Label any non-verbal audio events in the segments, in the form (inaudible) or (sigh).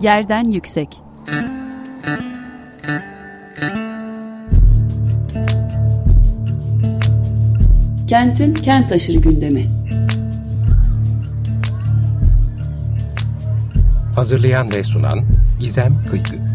Yerden Yüksek. Kentin kent aşırı gündemi. Hazırlayan ve sunan Gizem Kıykı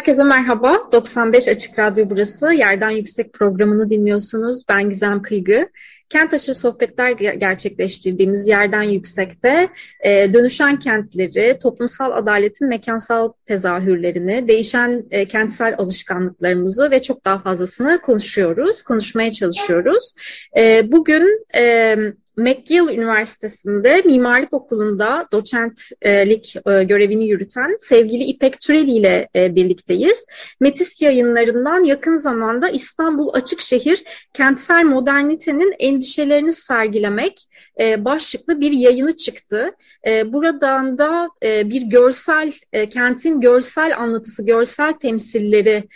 Herkese merhaba. 95 Açık Radyo burası. Yerden Yüksek programını dinliyorsunuz. Ben Gizem Kıygı. Kent aşırı sohbetler gerçekleştirdiğimiz Yerden Yüksek'te e, dönüşen kentleri, toplumsal adaletin mekansal tezahürlerini, değişen e, kentsel alışkanlıklarımızı ve çok daha fazlasını konuşuyoruz, konuşmaya çalışıyoruz. E, bugün e, McGill Üniversitesi'nde Mimarlık Okulu'nda doçentlik e, görevini yürüten sevgili İpek Türeli ile e, birlikteyiz. Metis yayınlarından yakın zamanda İstanbul Açıkşehir Kentsel Modernitenin Endişelerini Sergilemek e, başlıklı bir yayını çıktı. Buradan da bir görsel, kentin görsel anlatısı, görsel temsilleri,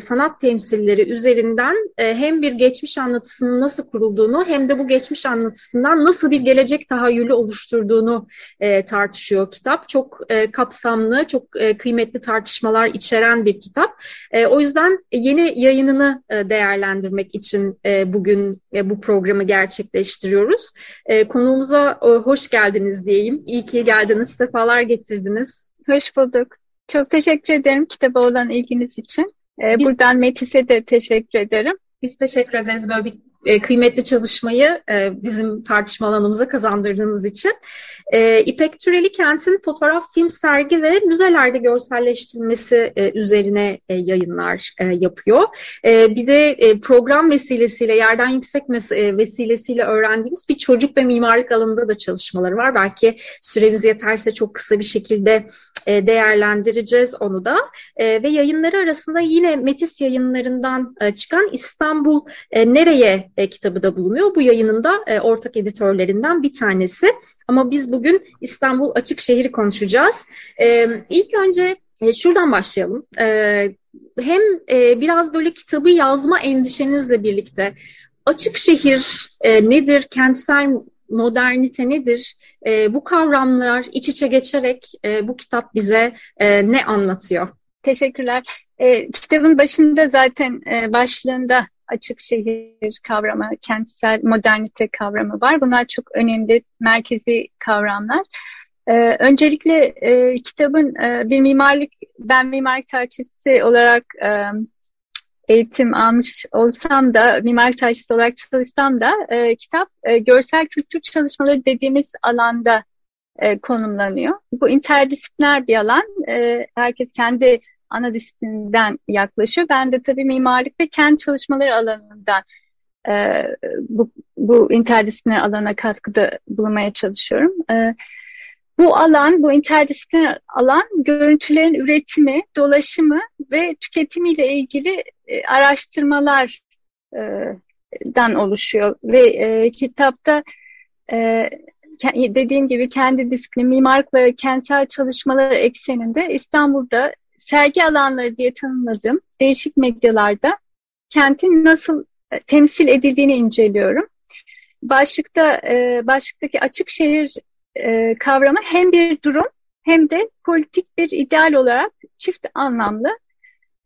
sanat temsilleri üzerinden hem bir geçmiş anlatısının nasıl kurulduğunu hem de bu geçmiş anlatısının açısından nasıl bir gelecek tahayyülü oluşturduğunu e, tartışıyor kitap. Çok e, kapsamlı, çok e, kıymetli tartışmalar içeren bir kitap. E, o yüzden yeni yayınını e, değerlendirmek için e, bugün e, bu programı gerçekleştiriyoruz. E, konuğumuza e, hoş geldiniz diyeyim. İyi ki geldiniz, sefalar getirdiniz. Hoş bulduk. Çok teşekkür ederim kitaba olan ilginiz için. Biz, buradan Metis'e de teşekkür ederim. Biz teşekkür ederiz böyle bir e, kıymetli çalışmayı e, bizim tartışma alanımıza kazandırdığınız için. E, İpek Türeli Kent'in fotoğraf, film, sergi ve müzelerde görselleştirilmesi üzerine yayınlar yapıyor. Bir de program vesilesiyle, yerden yüksek mes- vesilesiyle öğrendiğimiz bir çocuk ve mimarlık alanında da çalışmaları var. Belki süremiz yeterse çok kısa bir şekilde e, değerlendireceğiz onu da. E, ve yayınları arasında yine Metis yayınlarından e, çıkan İstanbul Nereye kitabı da bulunuyor. Bu yayının da ortak editörlerinden bir tanesi. Ama biz bugün İstanbul Açık Şehri konuşacağız. E, ilk önce şuradan başlayalım. Hem biraz böyle kitabı yazma endişenizle birlikte açık şehir e, nedir, kentsel modernite nedir? E, bu kavramlar iç içe geçerek e, bu kitap bize e, ne anlatıyor? Teşekkürler. E, kitabın başında zaten e, başlığında açık şehir kavramı, kentsel modernite kavramı var. Bunlar çok önemli merkezi kavramlar. Ee, öncelikle e, kitabın e, bir mimarlık, ben mimarlık tarihçisi olarak e, eğitim almış olsam da, mimarlık tarihçisi olarak çalışsam da e, kitap e, görsel kültür çalışmaları dediğimiz alanda e, konumlanıyor. Bu interdisipliner bir alan. E, herkes kendi ana disiplinden yaklaşıyor. Ben de tabii mimarlık ve kent çalışmaları alanından e, bu, bu interdisipliner alana katkıda bulunmaya çalışıyorum. E, bu alan, bu interdisipliner alan görüntülerin üretimi, dolaşımı ve tüketimiyle ilgili e, araştırmalardan oluşuyor. Ve e, kitapta e, dediğim gibi kendi disiplin, mimarlık ve kentsel çalışmalar ekseninde İstanbul'da sergi alanları diye tanımladığım değişik medyalarda kentin nasıl e, temsil edildiğini inceliyorum. Başlıkta e, başlıktaki açık şehir e, kavramı hem bir durum hem de politik bir ideal olarak çift anlamlı.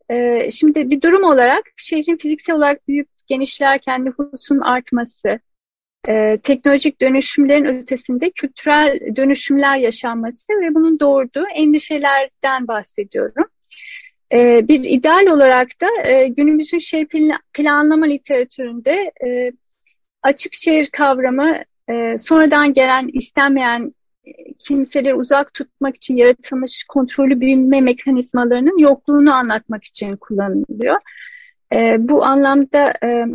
E, şimdi bir durum olarak şehrin fiziksel olarak büyüyüp genişlerken nüfusun artması, e, teknolojik dönüşümlerin ötesinde kültürel dönüşümler yaşanması ve bunun doğurduğu endişelerden bahsediyorum. E, bir ideal olarak da e, günümüzün şehir planlama literatüründe e, açık şehir kavramı e, sonradan gelen istenmeyen e, kimseleri uzak tutmak için yaratılmış kontrollü büyüme mekanizmalarının yokluğunu anlatmak için kullanılıyor. E, bu anlamda e,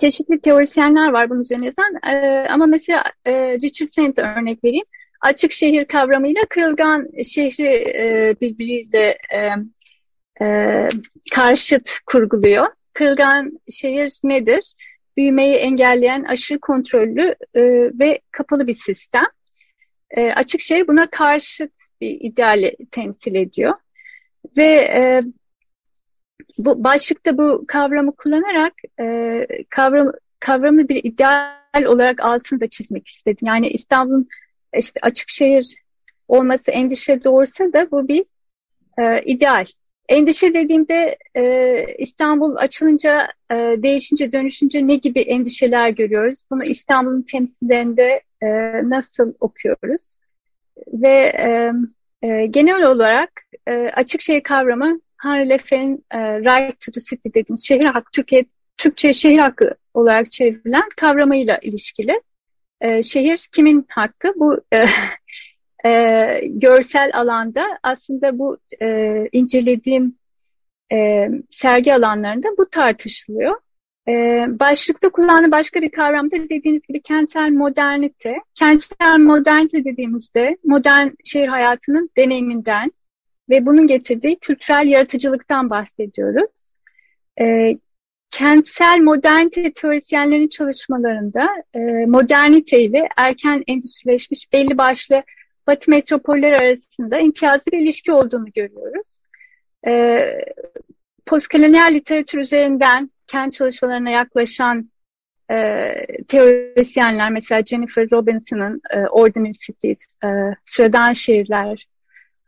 çeşitli teorisyenler var bunun üzerine yazan e, ama mesela e, Richard Sennett örnek vereyim. Açık şehir kavramıyla kırılgan şehri e, birbiriyle e, e, karşıt kurguluyor. Kırılgan şehir nedir? Büyümeyi engelleyen aşırı kontrollü e, ve kapalı bir sistem. E, açık şehir buna karşıt bir ideali temsil ediyor. Ve e, bu başlıkta bu kavramı kullanarak e, kavram, kavramı bir ideal olarak altında çizmek istedim. Yani İstanbul'un işte açık şehir olması endişe doğursa da bu bir e, ideal. Endişe dediğimde e, İstanbul açılınca, e, değişince, dönüşünce ne gibi endişeler görüyoruz? Bunu İstanbul'un temsillerinde e, nasıl okuyoruz? Ve e, e, genel olarak e, açık şehir kavramı Henry Lefebvre'in e, Right to the City dediğimiz şehir hakkı, Türkiye, Türkçe şehir hakkı olarak çevrilen kavramıyla ilişkili. E, şehir kimin hakkı? Bu e, e, görsel alanda aslında bu e, incelediğim e, sergi alanlarında bu tartışılıyor. E, başlıkta kullanılan başka bir kavram da dediğiniz gibi kentsel modernite. Kentsel modernite dediğimizde modern şehir hayatının deneyiminden ve bunun getirdiği kültürel yaratıcılıktan bahsediyoruz. E, kentsel modernite teorisyenlerin çalışmalarında e, modernite ile erken endüstrileşmiş belli başlı Batı metropoller arasında imtiyazlı bir ilişki olduğunu görüyoruz. E, postkolonyal literatür üzerinden kent çalışmalarına yaklaşan e, teorisyenler mesela Jennifer Robinson'ın e, Ordinary Cities, e, Sıradan Şehirler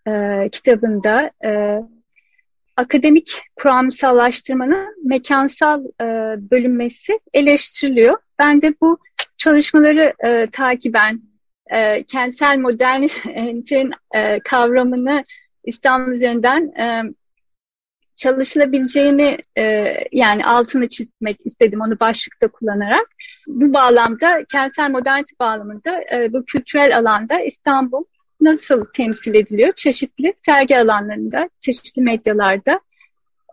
e, kitabında e, akademik kuramsallaştırmanın mekansal e, bölünmesi eleştiriliyor. Ben de bu çalışmaları e, takiben e, kentsel modernitenin e, kavramını İstanbul üzerinden e, çalışılabileceğini e, yani altını çizmek istedim onu başlıkta kullanarak. Bu bağlamda kentsel modernite bağlamında e, bu kültürel alanda İstanbul nasıl temsil ediliyor? Çeşitli sergi alanlarında, çeşitli medyalarda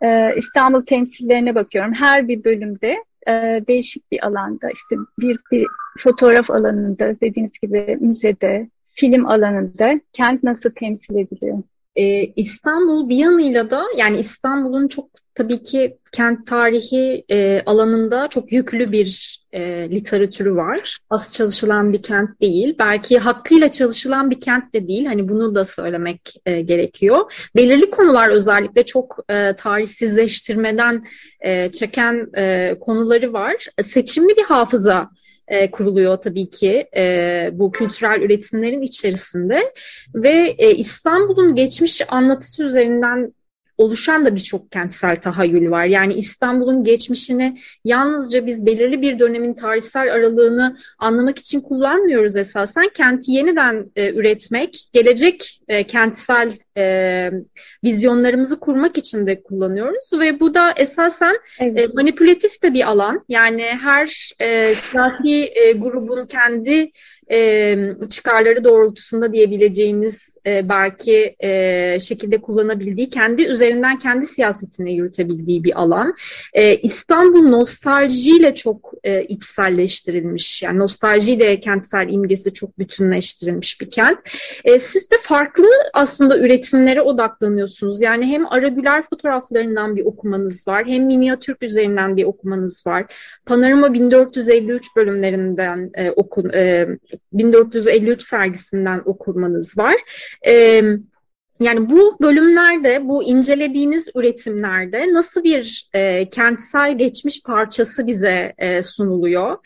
e, İstanbul temsillerine bakıyorum. Her bir bölümde e, değişik bir alanda işte bir, bir fotoğraf alanında dediğiniz gibi müzede, film alanında kent nasıl temsil ediliyor? Ee, İstanbul bir yanıyla da yani İstanbul'un çok tabii ki kent tarihi e, alanında çok yüklü bir e, literatürü var. Az çalışılan bir kent değil. Belki hakkıyla çalışılan bir kent de değil. Hani bunu da söylemek e, gerekiyor. Belirli konular özellikle çok e, tarihsizleştirmeden e, çeken e, konuları var. Seçimli bir hafıza e, kuruluyor tabii ki e, bu kültürel üretimlerin içerisinde ve e, İstanbul'un geçmiş anlatısı üzerinden oluşan da birçok kentsel tahayyül var. Yani İstanbul'un geçmişini yalnızca biz belirli bir dönemin tarihsel aralığını anlamak için kullanmıyoruz esasen. Kenti yeniden e, üretmek, gelecek e, kentsel e, vizyonlarımızı kurmak için de kullanıyoruz ve bu da esasen evet. e, manipülatif de bir alan. Yani her e, siyasi e, grubun kendi e, çıkarları doğrultusunda diyebileceğimiz e, belki e, şekilde kullanabildiği, kendi üzerinden kendi siyasetini yürütebildiği bir alan. E, İstanbul nostaljiyle çok e, içselleştirilmiş, yani nostaljiyle kentsel imgesi çok bütünleştirilmiş bir kent. E, siz de farklı aslında üretimlere odaklanıyorsunuz. Yani hem Ara Güler fotoğraflarından bir okumanız var, hem Minyatürk üzerinden bir okumanız var. Panorama 1453 bölümlerinden e, okun, e, 1453 sergisinden okurmanız var. E, yani bu bölümlerde, bu incelediğiniz üretimlerde nasıl bir e, kentsel geçmiş parçası bize e, sunuluyor?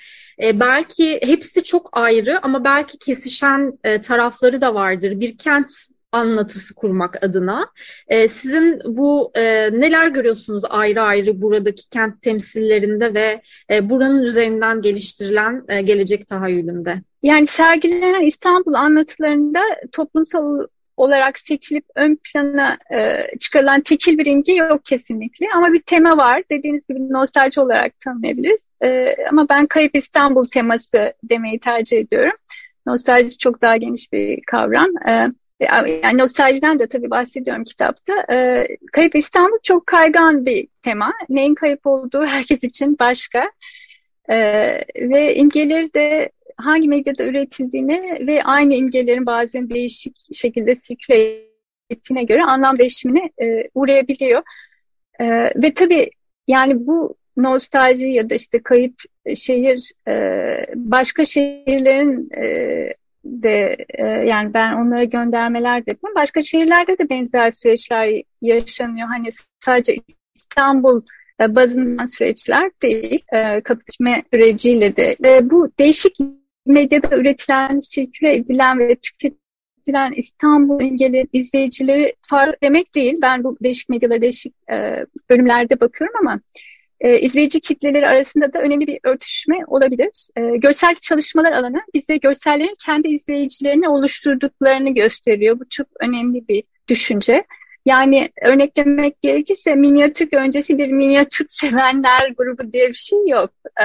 E, belki hepsi çok ayrı ama belki kesişen e, tarafları da vardır. Bir kent anlatısı kurmak adına. E, sizin bu e, neler görüyorsunuz ayrı ayrı buradaki kent temsillerinde ve e, buranın üzerinden geliştirilen e, gelecek tahayyülünde? Yani sergilenen İstanbul anlatılarında toplumsal olarak seçilip ön plana e, çıkarılan tekil bir imge yok kesinlikle. Ama bir tema var. Dediğiniz gibi nostalji olarak tanımlayabiliriz. E, ama ben Kayıp İstanbul teması demeyi tercih ediyorum. Nostalji çok daha geniş bir kavram. E, yani nostaljiden de tabii bahsediyorum kitapta. E, Kayıp İstanbul çok kaygan bir tema. Neyin kayıp olduğu (laughs) herkes için başka. E, ve imgeleri de hangi medyada üretildiğine ve aynı imgelerin bazen değişik şekilde sirküle ettiğine göre anlam değişimine e, uğrayabiliyor. E, ve tabii yani bu nostalji ya da işte kayıp şehir e, başka şehirlerin e, de e, yani ben onlara göndermeler de yapıyorum. Başka şehirlerde de benzer süreçler yaşanıyor. Hani sadece İstanbul e, bazından süreçler değil, e, kapitalizme süreciyle de. Ve bu değişik medyada üretilen, sirküle edilen ve tüketilen İstanbul imgeli izleyicileri farklı demek değil. Ben bu değişik medyada değişik e, bölümlerde bakıyorum ama e, izleyici kitleleri arasında da önemli bir örtüşme olabilir. E, görsel çalışmalar alanı bize görsellerin kendi izleyicilerini oluşturduklarını gösteriyor. Bu çok önemli bir düşünce. Yani örneklemek gerekirse minyatür öncesi bir minyatür (laughs) sevenler grubu diye bir şey yok. E,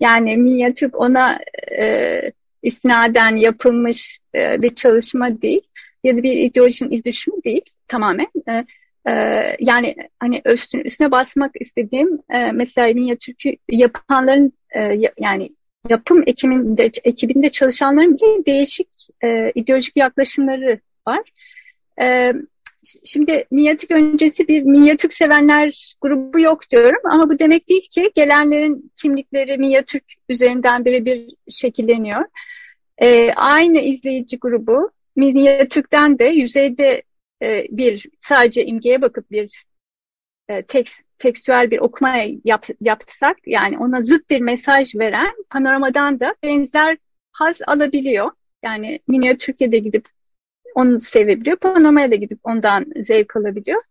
yani minyatür ona e, istinaden yapılmış e, bir çalışma değil ya da bir ideolojinin izdüşümü değil tamamen. E, ee, yani hani üstüne, üstüne basmak istediğim e, mesela minyatürkü yapanların e, yani yapım ekibinde, ekibinde çalışanların bile değişik e, ideolojik yaklaşımları var. E, şimdi minyatürk öncesi bir minyatürk sevenler grubu yok diyorum ama bu demek değil ki gelenlerin kimlikleri minyatürk üzerinden birebir şekilleniyor. E, aynı izleyici grubu minyatürkten de yüzeyde e, bir sadece imgeye bakıp bir e, tekst, tekstüel bir okuma yap, yapsak yani ona zıt bir mesaj veren panoramadan da benzer haz alabiliyor. Yani Minya Türkiye'de gidip onu sevebiliyor. Panoramaya da gidip ondan zevk alabiliyor.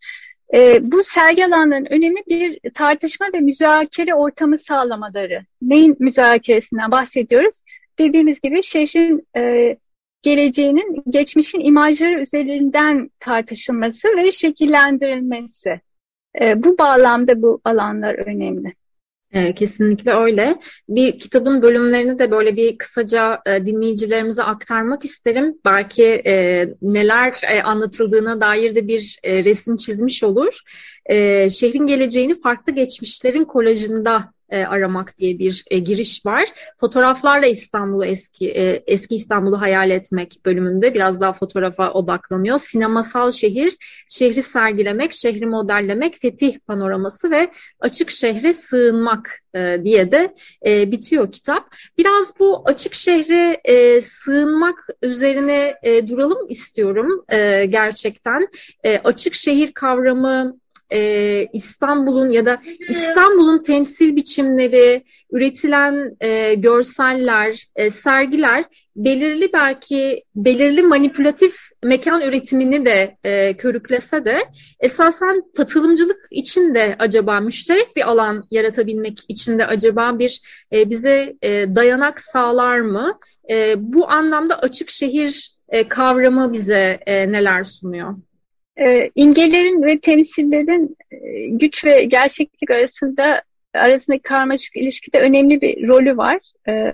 E, bu sergi alanlarının önemi bir tartışma ve müzakere ortamı sağlamaları. Neyin müzakeresinden bahsediyoruz? Dediğimiz gibi şehrin e, geleceğinin geçmişin imajları üzerinden tartışılması ve şekillendirilmesi. E, bu bağlamda bu alanlar önemli. E, kesinlikle öyle. Bir kitabın bölümlerini de böyle bir kısaca e, dinleyicilerimize aktarmak isterim. Belki e, neler e, anlatıldığına dair de bir resim çizmiş olur. Şehrin geleceğini farklı geçmişlerin kolajında e, aramak diye bir e, giriş var. Fotoğraflarla İstanbul'u eski e, eski İstanbul'u hayal etmek bölümünde biraz daha fotoğrafa odaklanıyor. Sinemasal şehir, şehri sergilemek, şehri modellemek, fetih panoraması ve açık şehre sığınmak e, diye de e, bitiyor kitap. Biraz bu açık şehre e, sığınmak üzerine e, duralım istiyorum e, gerçekten. E, açık şehir kavramı e, İstanbul'un ya da İstanbul'un temsil biçimleri, üretilen e, görseller, e, sergiler belirli belki belirli manipülatif mekan üretimini de e, körüklese de esasen katılımcılık için de acaba müşterek bir alan yaratabilmek için de acaba bir e, bize e, dayanak sağlar mı? E, bu anlamda açık şehir e, kavramı bize e, neler sunuyor? E, imgelerin ve temsillerin e, güç ve gerçeklik arasında arasındaki karmaşık ilişkide önemli bir rolü var. E,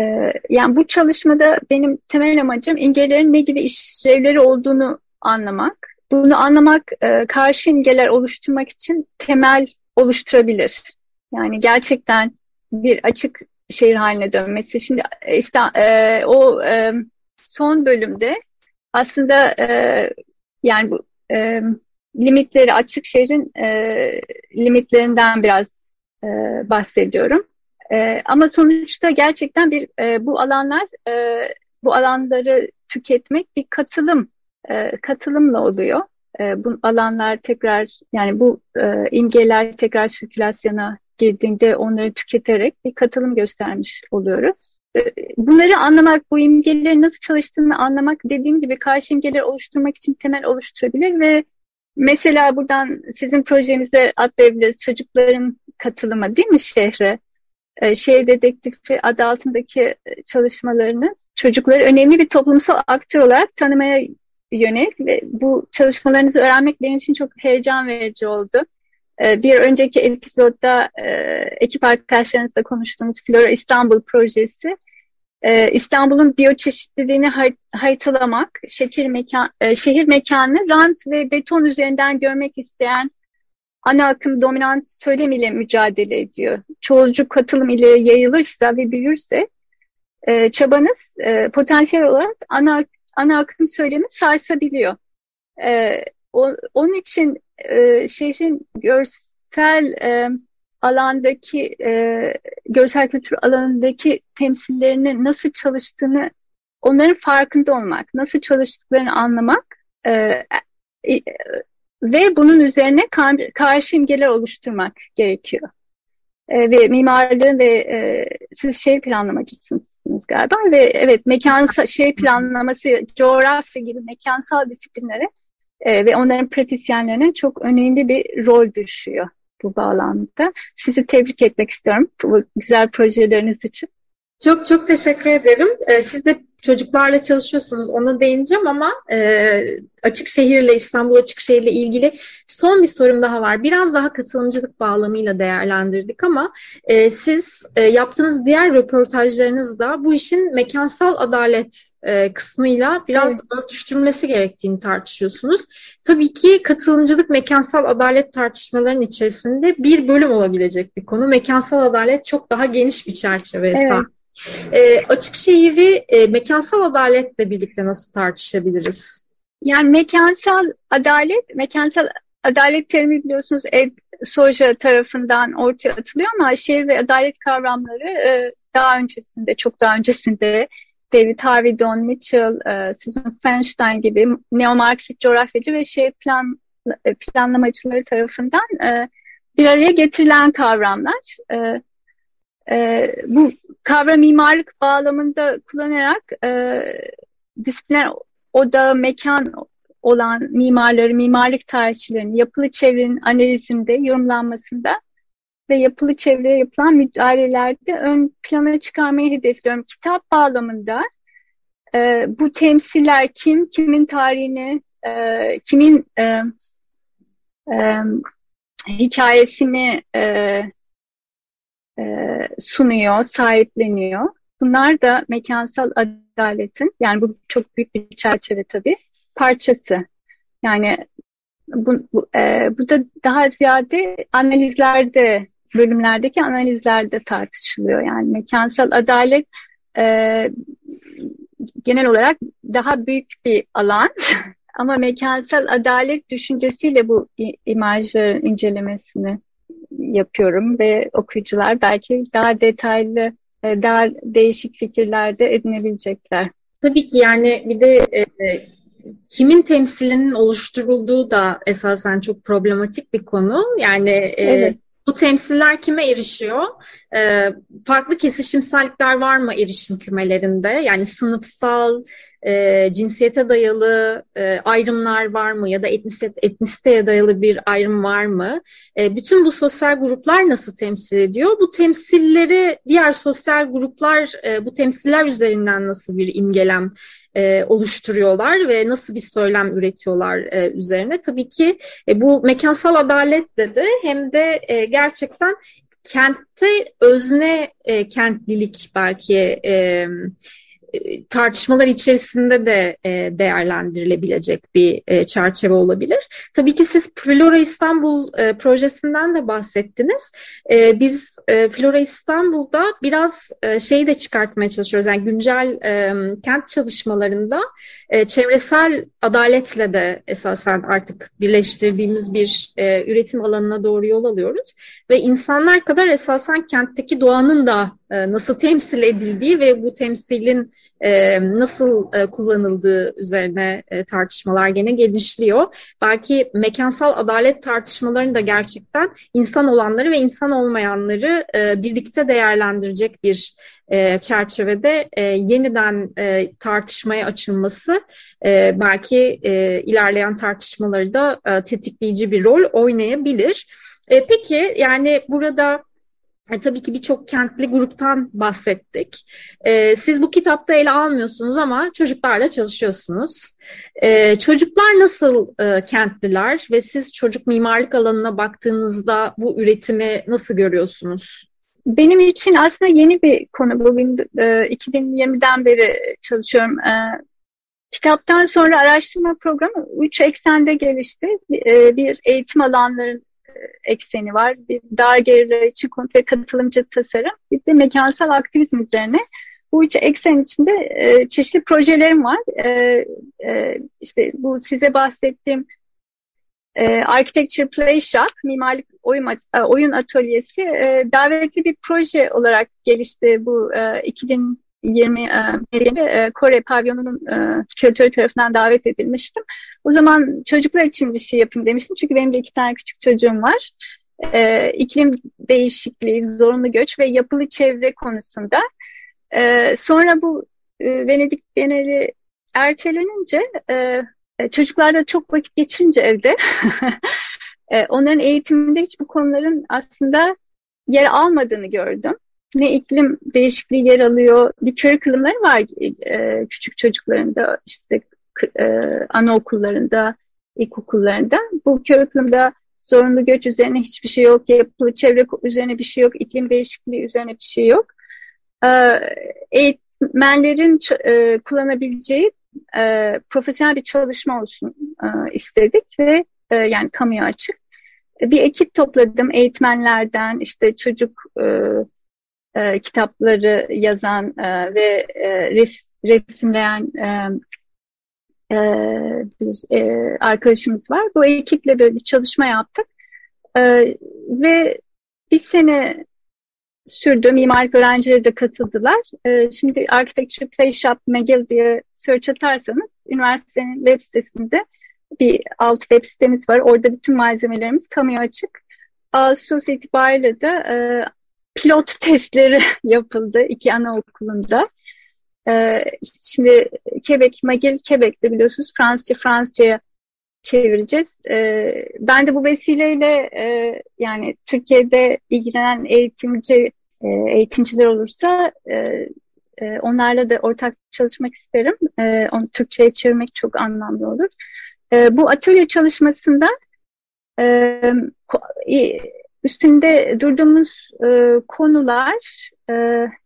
e, yani bu çalışmada benim temel amacım imgelerin ne gibi işlevleri olduğunu anlamak. Bunu anlamak e, karşı imgeler oluşturmak için temel oluşturabilir. Yani gerçekten bir açık şehir haline dönmesi. Şimdi e, e, o e, son bölümde aslında e, yani bu e, limitleri açık şehrin e, limitlerinden biraz e, bahsediyorum. E, ama sonuçta gerçekten bir e, bu alanlar e, bu alanları tüketmek bir katılım e, katılımla oluyor. E, bu alanlar tekrar yani bu e, imgeler tekrar sirkülasyona girdiğinde onları tüketerek bir katılım göstermiş oluyoruz. Ee, bunları anlamak, bu imgelerin nasıl çalıştığını anlamak dediğim gibi karşı imgeler oluşturmak için temel oluşturabilir ve mesela buradan sizin projenize atlayabiliriz. Çocukların katılımı değil mi şehre? Ee, şehir dedektifi adı altındaki çalışmalarınız çocukları önemli bir toplumsal aktör olarak tanımaya yönelik ve bu çalışmalarınızı öğrenmek benim için çok heyecan verici oldu. Ee, bir önceki epizodda e, ekip arkadaşlarınızla konuştuğunuz Flora İstanbul projesi e, İstanbul'un biyoçeşitliliğini haritalamak, şehir, mekan, e, şehir mekanını rant ve beton üzerinden görmek isteyen ana akım dominant söylem ile mücadele ediyor. Çoğulcu katılım ile yayılırsa ve büyürse çabanız potansiyel olarak ana, ana akım söylemi sarsabiliyor. Onun için e, şehrin görsel e, alandaki e, görsel kültür alanındaki temsillerinin nasıl çalıştığını onların farkında olmak, nasıl çalıştıklarını anlamak e, e, ve bunun üzerine karşı imgeler oluşturmak gerekiyor. E, ve mimarlığı ve e, siz şehir planlamacısınız galiba ve evet mekansal şehir planlaması, coğrafya gibi mekansal disiplinlere e, ve onların pratisyenlerine çok önemli bir rol düşüyor bu bağlamda. Sizi tebrik etmek istiyorum bu güzel projeleriniz için. Çok çok teşekkür ederim. Ee, siz de çocuklarla çalışıyorsunuz. Ona değineceğim ama e, açık şehirle İstanbul açık şehirle ilgili son bir sorum daha var. Biraz daha katılımcılık bağlamıyla değerlendirdik ama e, siz e, yaptığınız diğer röportajlarınızda bu işin mekansal adalet e, kısmıyla biraz evet. örtüştürülmesi gerektiğini tartışıyorsunuz. Tabii ki katılımcılık mekansal adalet tartışmalarının içerisinde bir bölüm olabilecek bir konu. Mekansal adalet çok daha geniş bir çerçeve evet. sahip. E, açık şehri e, mekansal adaletle birlikte nasıl tartışabiliriz? Yani mekansal adalet, mekansal adalet terimi biliyorsunuz Ed Soja tarafından ortaya atılıyor ama şehir ve adalet kavramları e, daha öncesinde, çok daha öncesinde David Harvey, Don Mitchell, e, Susan Feinstein gibi neo-Marksist coğrafyacı ve şehir plan, e, planlamacıları tarafından e, bir araya getirilen kavramlar. E, e, bu kavram mimarlık bağlamında kullanarak e, disiplinler odağı, mekan olan mimarları, mimarlık tarihçilerinin yapılı çevrenin analizinde, yorumlanmasında ve yapılı çevreye yapılan müdahalelerde ön plana çıkarmayı hedefliyorum. Kitap bağlamında e, bu temsiller kim, kimin tarihini, e, kimin e, e, hikayesini e, e, sunuyor, sahipleniyor. Bunlar da mekansal adaletin, yani bu çok büyük bir çerçeve tabii, parçası. Yani bu, bu, e, bu da daha ziyade analizlerde, bölümlerdeki analizlerde tartışılıyor. Yani mekansal adalet e, genel olarak daha büyük bir alan (laughs) ama mekansal adalet düşüncesiyle bu imajların incelemesini yapıyorum ve okuyucular belki daha detaylı, e, daha değişik fikirlerde edinebilecekler. Tabii ki yani bir de e, kimin temsilinin oluşturulduğu da esasen çok problematik bir konu. Yani e, evet. bu temsiller kime erişiyor? E, farklı kesişimsellikler var mı erişim kümelerinde? Yani sınıfsal, e, cinsiyete dayalı e, ayrımlar var mı ya da etnisite, etnisiteye dayalı bir ayrım var mı? E, bütün bu sosyal gruplar nasıl temsil ediyor? Bu temsilleri diğer sosyal gruplar e, bu temsiller üzerinden nasıl bir imgelem e, oluşturuyorlar ve nasıl bir söylem üretiyorlar e, üzerine. Tabii ki e, bu mekansal adaletle de hem de e, gerçekten kentte özne e, kentlilik belki e, tartışmalar içerisinde de e, değerlendirilebilecek bir e, çerçeve olabilir. Tabii ki siz Flora İstanbul e, projesinden de bahsettiniz. E, biz e, Flora İstanbul'da biraz e, şeyi de çıkartmaya çalışıyoruz. Yani güncel e, kent çalışmalarında e, çevresel adaletle de esasen artık birleştirdiğimiz bir e, üretim alanına doğru yol alıyoruz. Ve insanlar kadar esasen kentteki doğanın da e, nasıl temsil edildiği ve bu temsilin e, nasıl e, kullanıldığı üzerine e, tartışmalar gene gelişliyor. Belki mekansal adalet tartışmalarını da gerçekten insan olanları ve insan olmayanları e, birlikte değerlendirecek bir e, çerçevede e, yeniden e, tartışmaya açılması e, belki e, ilerleyen tartışmaları da e, tetikleyici bir rol oynayabilir. E, peki yani burada e, tabii ki birçok kentli gruptan bahsettik. E, siz bu kitapta ele almıyorsunuz ama çocuklarla çalışıyorsunuz. E, çocuklar nasıl e, kentliler ve siz çocuk mimarlık alanına baktığınızda bu üretimi nasıl görüyorsunuz? Benim için aslında yeni bir konu bu. E, 2020'den beri çalışıyorum. E, kitaptan sonra araştırma programı üç eksende gelişti. E, bir eğitim alanların ekseni var. Bir dar gelirler için konut ve katılımcı tasarım. Bir de mekansal aktivizm üzerine. Bu üç eksen içinde e, çeşitli projelerim var. E, e, işte bu size bahsettiğim e, Architecture Play Shop, mimarlık oyun, e, oyun atölyesi e, davetli bir proje olarak gelişti bu e, 20 e, Kore pavyonunun e, küratörü tarafından davet edilmiştim. O zaman çocuklar için bir şey yapayım demiştim. Çünkü benim de iki tane küçük çocuğum var. E, iklim değişikliği, zorunlu göç ve yapılı çevre konusunda. E, sonra bu e, Venedik Bienali ertelenince e, e çocuklarla çok vakit geçirince evde (laughs) e, onların eğitiminde hiç bu konuların aslında yer almadığını gördüm ne iklim değişikliği yer alıyor. Bir curriculumları var e, küçük çocuklarında işte e, anaokullarında, ilkokullarında. Bu curriculumda zorunlu göç üzerine hiçbir şey yok, yapılı çevre üzerine bir şey yok, iklim değişikliği üzerine bir şey yok. E, eğitmenlerin e, kullanabileceği e, profesyonel bir çalışma olsun e, istedik ve e, yani kamuya açık. Bir ekip topladım eğitmenlerden, işte çocuk e, e, kitapları yazan e, ve e, res, resimleyen e, e, bir e, arkadaşımız var. Bu ekiple böyle bir çalışma yaptık. E, ve bir sene sürdü. Mimarlık öğrencileri de katıldılar. E, şimdi Architecture Play McGill diye search atarsanız üniversitenin web sitesinde bir alt web sitemiz var. Orada bütün malzemelerimiz kamuya açık. Ağustos itibariyle de e, pilot testleri (laughs) yapıldı iki anaokulunda. Ee, şimdi Quebec, Magil Quebec'te biliyorsunuz Fransızca Fransızca'ya çevireceğiz. Ee, ben de bu vesileyle e, yani Türkiye'de ilgilenen eğitimci e, eğitimciler olursa e, e, onlarla da ortak çalışmak isterim. E, onu Türkçe'ye çevirmek çok anlamlı olur. E, bu atölye çalışmasında e, üstünde durduğumuz e, konular e,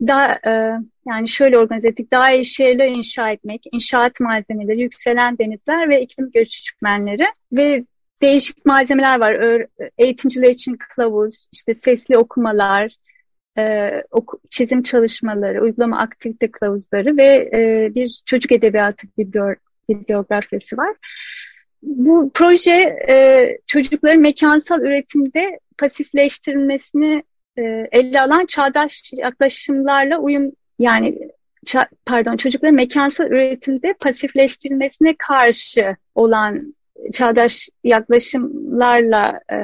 daha e, yani şöyle organize ettik. Daha iyi şehirler inşa etmek, inşaat malzemeleri, yükselen denizler ve iklim göçmenleri ve değişik malzemeler var. Eğitimciler için kılavuz, işte sesli okumalar, e, oku, çizim çalışmaları, uygulama aktivite kılavuzları ve e, bir çocuk edebiyatı bibliyo, bibliografyası var. Bu proje e, çocukların mekansal üretimde pasifleştirilmesini e, ele alan çağdaş yaklaşımlarla uyum yani ça, pardon çocukların mekansal üretimde pasifleştirilmesine karşı olan çağdaş yaklaşımlarla e,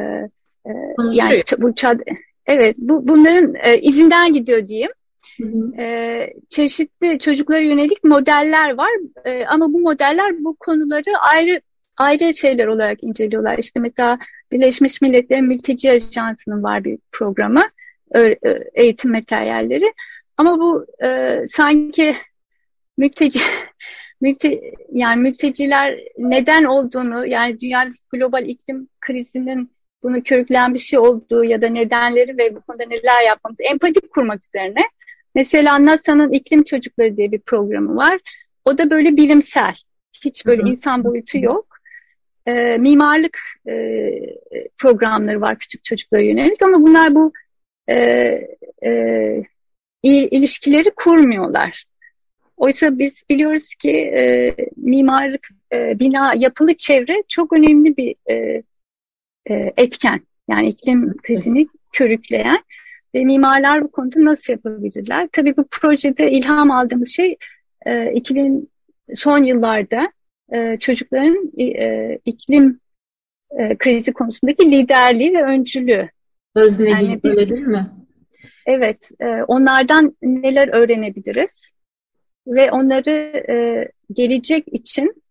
e, yani bu çağ, evet bu bunların e, izinden gidiyor diyeyim. Hı hı. E, çeşitli çocuklara yönelik modeller var e, ama bu modeller bu konuları ayrı ayrı şeyler olarak inceliyorlar. İşte mesela Birleşmiş Milletler Mülteci Ajansı'nın var bir programı, eğitim materyalleri. Ama bu e, sanki mülteci, (laughs) mülte, yani mülteciler neden olduğunu, yani dünya global iklim krizinin bunu körükleyen bir şey olduğu ya da nedenleri ve bu konuda neler yapmamız, empatik kurmak üzerine. Mesela NASA'nın iklim çocukları diye bir programı var. O da böyle bilimsel. Hiç böyle Hı-hı. insan boyutu yok e, mimarlık e, programları var küçük çocuklara yönelik ama bunlar bu e, e, ilişkileri kurmuyorlar. Oysa biz biliyoruz ki e, mimarlık, e, bina, yapılı çevre çok önemli bir e, e, etken. Yani iklim krizini körükleyen ve mimarlar bu konuda nasıl yapabilirler? Tabii bu projede ilham aldığımız şey e, 2000 son yıllarda e, çocukların e, iklim e, krizi konusundaki liderliği ve öncülüğü. Özneliği yani biz, öyle değil mi? Evet, e, onlardan neler öğrenebiliriz ve onları e, gelecek için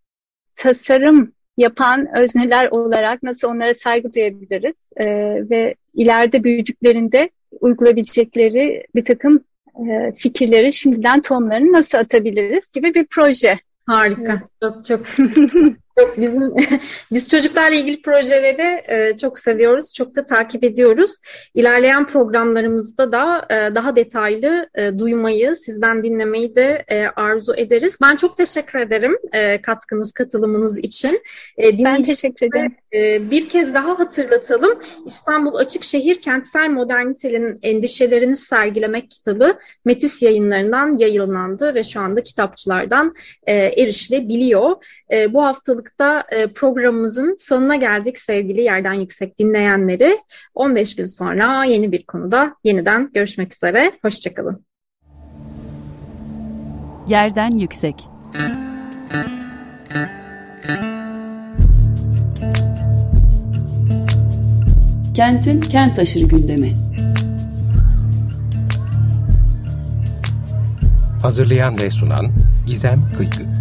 tasarım yapan özneler olarak nasıl onlara saygı duyabiliriz e, ve ileride büyüdüklerinde uygulayabilecekleri bir takım e, fikirleri şimdiden tohumlarını nasıl atabiliriz gibi bir proje Harika. Çok çok çok (laughs) bizim (laughs) biz çocuklarla ilgili projeleri e, çok seviyoruz, çok da takip ediyoruz. İlerleyen programlarımızda da e, daha detaylı e, duymayı, sizden dinlemeyi de e, arzu ederiz. Ben çok teşekkür ederim e, katkınız, katılımınız için. E, ben teşekkür ederim. E, bir kez daha hatırlatalım. İstanbul Açık Şehir Kentsel Modernitenin Endişelerini Sergilemek kitabı Metis yayınlarından yayınlandı ve şu anda kitapçılardan e, erişilebiliyor. E, bu haftalıkta e, programımızın sonuna geldik sevgili Yerden Yüksek dinleyenleri. 15 gün sonra yeni bir konuda yeniden görüşmek üzere. Hoşçakalın. Yerden Yüksek Kentin Kent Taşırı Gündemi Hazırlayan ve sunan Gizem Kıykı